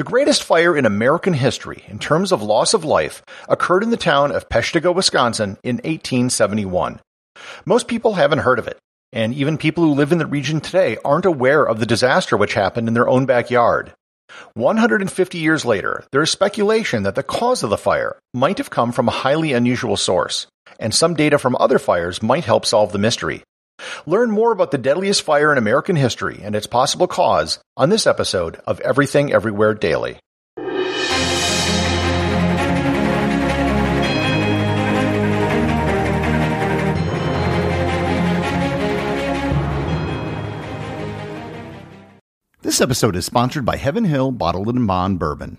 The greatest fire in American history in terms of loss of life occurred in the town of Peshtigo, Wisconsin in 1871. Most people haven't heard of it, and even people who live in the region today aren't aware of the disaster which happened in their own backyard. 150 years later, there is speculation that the cause of the fire might have come from a highly unusual source, and some data from other fires might help solve the mystery. Learn more about the deadliest fire in American history and its possible cause on this episode of Everything Everywhere Daily. This episode is sponsored by Heaven Hill Bottled in Bond Bourbon.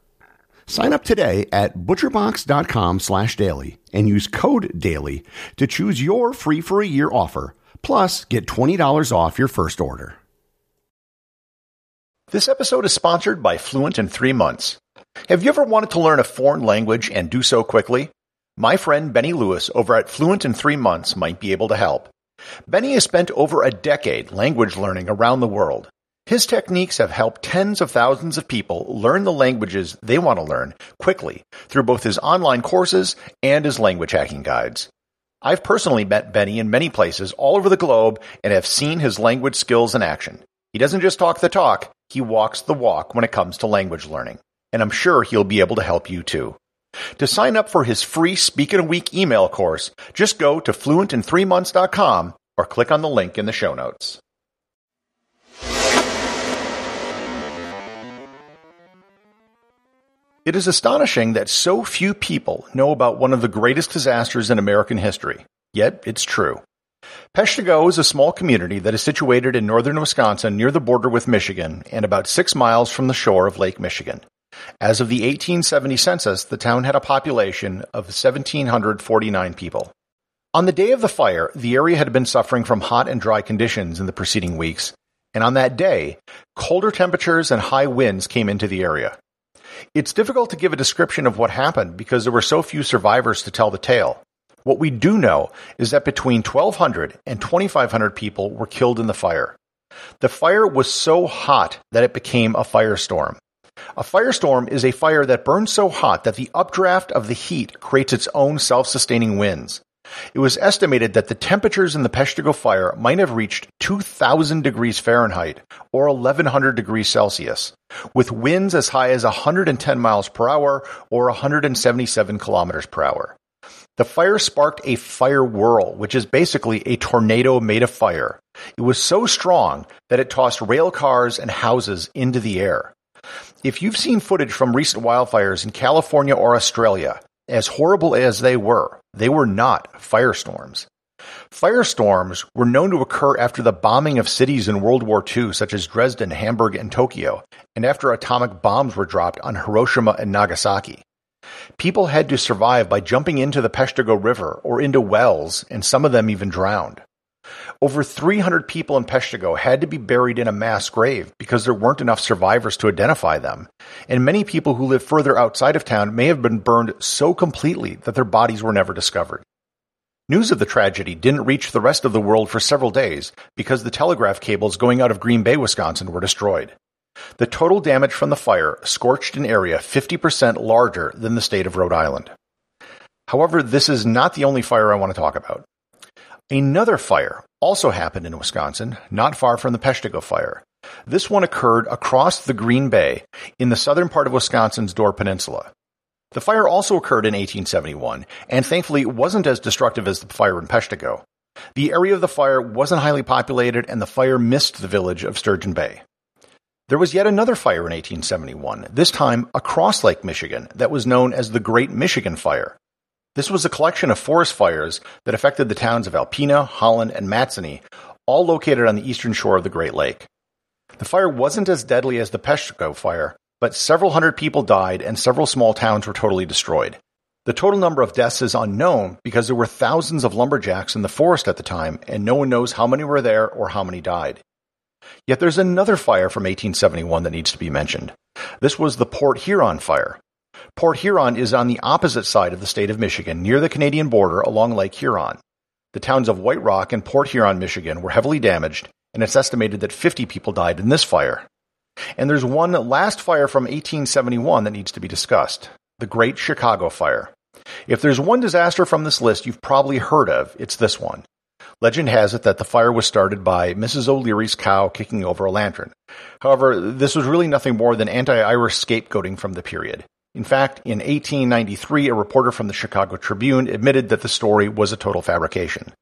Sign up today at butcherbox.com slash daily and use code daily to choose your free for a year offer, plus get $20 off your first order. This episode is sponsored by Fluent in Three Months. Have you ever wanted to learn a foreign language and do so quickly? My friend Benny Lewis over at Fluent in Three Months might be able to help. Benny has spent over a decade language learning around the world. His techniques have helped tens of thousands of people learn the languages they want to learn quickly through both his online courses and his language hacking guides. I've personally met Benny in many places all over the globe and have seen his language skills in action. He doesn't just talk the talk, he walks the walk when it comes to language learning. And I'm sure he'll be able to help you too. To sign up for his free Speak in a Week email course, just go to fluentin3months.com or click on the link in the show notes. It is astonishing that so few people know about one of the greatest disasters in American history. Yet, it's true. Peshtigo is a small community that is situated in northern Wisconsin near the border with Michigan and about six miles from the shore of Lake Michigan. As of the 1870 census, the town had a population of 1,749 people. On the day of the fire, the area had been suffering from hot and dry conditions in the preceding weeks, and on that day, colder temperatures and high winds came into the area. It's difficult to give a description of what happened because there were so few survivors to tell the tale. What we do know is that between 1,200 and 2,500 people were killed in the fire. The fire was so hot that it became a firestorm. A firestorm is a fire that burns so hot that the updraft of the heat creates its own self-sustaining winds. It was estimated that the temperatures in the Peshtigo fire might have reached 2000 degrees Fahrenheit or 1100 degrees Celsius, with winds as high as 110 miles per hour or 177 kilometers per hour. The fire sparked a fire whirl, which is basically a tornado made of fire. It was so strong that it tossed rail cars and houses into the air. If you've seen footage from recent wildfires in California or Australia, as horrible as they were, they were not firestorms. Firestorms were known to occur after the bombing of cities in World War II, such as Dresden, Hamburg, and Tokyo, and after atomic bombs were dropped on Hiroshima and Nagasaki. People had to survive by jumping into the Peshtigo River or into wells, and some of them even drowned. Over 300 people in Peshtigo had to be buried in a mass grave because there weren't enough survivors to identify them, and many people who lived further outside of town may have been burned so completely that their bodies were never discovered. News of the tragedy didn't reach the rest of the world for several days because the telegraph cables going out of Green Bay, Wisconsin were destroyed. The total damage from the fire scorched an area 50% larger than the state of Rhode Island. However, this is not the only fire I want to talk about. Another fire also happened in Wisconsin, not far from the Peshtigo fire. This one occurred across the Green Bay in the southern part of Wisconsin's Door Peninsula. The fire also occurred in 1871, and thankfully wasn't as destructive as the fire in Peshtigo. The area of the fire wasn't highly populated, and the fire missed the village of Sturgeon Bay. There was yet another fire in 1871, this time across Lake Michigan, that was known as the Great Michigan Fire. This was a collection of forest fires that affected the towns of Alpena, Holland, and Manistee, all located on the eastern shore of the Great Lake. The fire wasn't as deadly as the Peshtigo fire, but several hundred people died and several small towns were totally destroyed. The total number of deaths is unknown because there were thousands of lumberjacks in the forest at the time, and no one knows how many were there or how many died. Yet there's another fire from 1871 that needs to be mentioned. This was the Port Huron fire. Port Huron is on the opposite side of the state of Michigan, near the Canadian border along Lake Huron. The towns of White Rock and Port Huron, Michigan were heavily damaged, and it's estimated that 50 people died in this fire. And there's one last fire from 1871 that needs to be discussed the Great Chicago Fire. If there's one disaster from this list you've probably heard of, it's this one. Legend has it that the fire was started by Mrs. O'Leary's cow kicking over a lantern. However, this was really nothing more than anti-Irish scapegoating from the period. In fact, in 1893, a reporter from the Chicago Tribune admitted that the story was a total fabrication.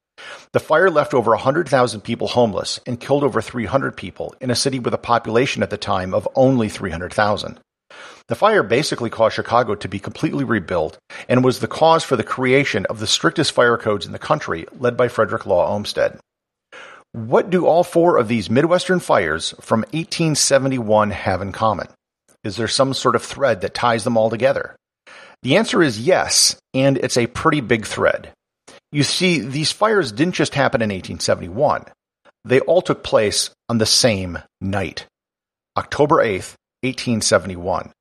The fire left over 100,000 people homeless and killed over 300 people in a city with a population at the time of only 300,000. The fire basically caused Chicago to be completely rebuilt and was the cause for the creation of the strictest fire codes in the country, led by Frederick Law Olmsted. What do all four of these Midwestern fires from 1871 have in common? Is there some sort of thread that ties them all together? The answer is yes, and it's a pretty big thread. You see, these fires didn't just happen in 1871. They all took place on the same night, October 8th, 1871.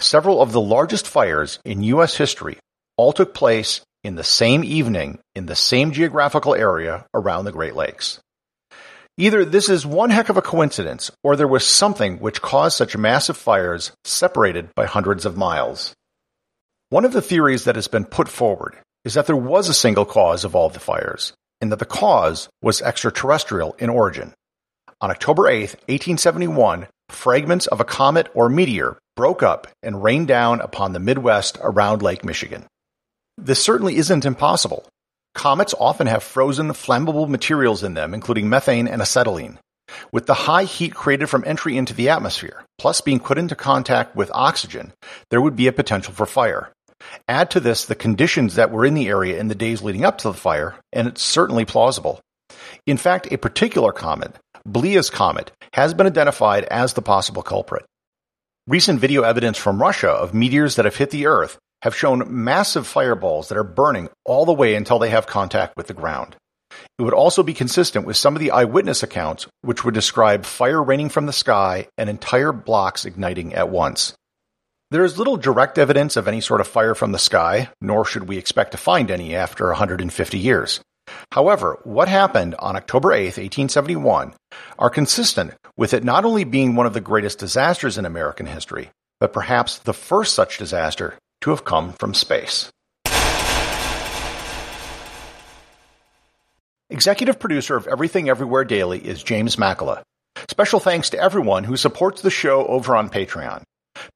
Several of the largest fires in U.S. history all took place in the same evening in the same geographical area around the Great Lakes. Either this is one heck of a coincidence, or there was something which caused such massive fires separated by hundreds of miles. One of the theories that has been put forward is that there was a single cause of all the fires, and that the cause was extraterrestrial in origin. On October 8, 1871, fragments of a comet or meteor broke up and rained down upon the Midwest around Lake Michigan. This certainly isn't impossible. Comets often have frozen, flammable materials in them, including methane and acetylene. With the high heat created from entry into the atmosphere, plus being put into contact with oxygen, there would be a potential for fire. Add to this the conditions that were in the area in the days leading up to the fire, and it's certainly plausible. In fact, a particular comet, Biela's comet, has been identified as the possible culprit. Recent video evidence from Russia of meteors that have hit the Earth have shown massive fireballs that are burning all the way until they have contact with the ground. It would also be consistent with some of the eyewitness accounts, which would describe fire raining from the sky and entire blocks igniting at once. There is little direct evidence of any sort of fire from the sky, nor should we expect to find any after 150 years. However, what happened on October 8, 1871, are consistent with it not only being one of the greatest disasters in American history, but perhaps the first such disaster to have come from space. Executive producer of Everything Everywhere Daily is James Makala. Special thanks to everyone who supports the show over on Patreon.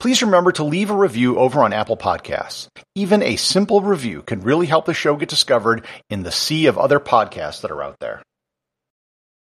Please remember to leave a review over on Apple Podcasts. Even a simple review can really help the show get discovered in the sea of other podcasts that are out there.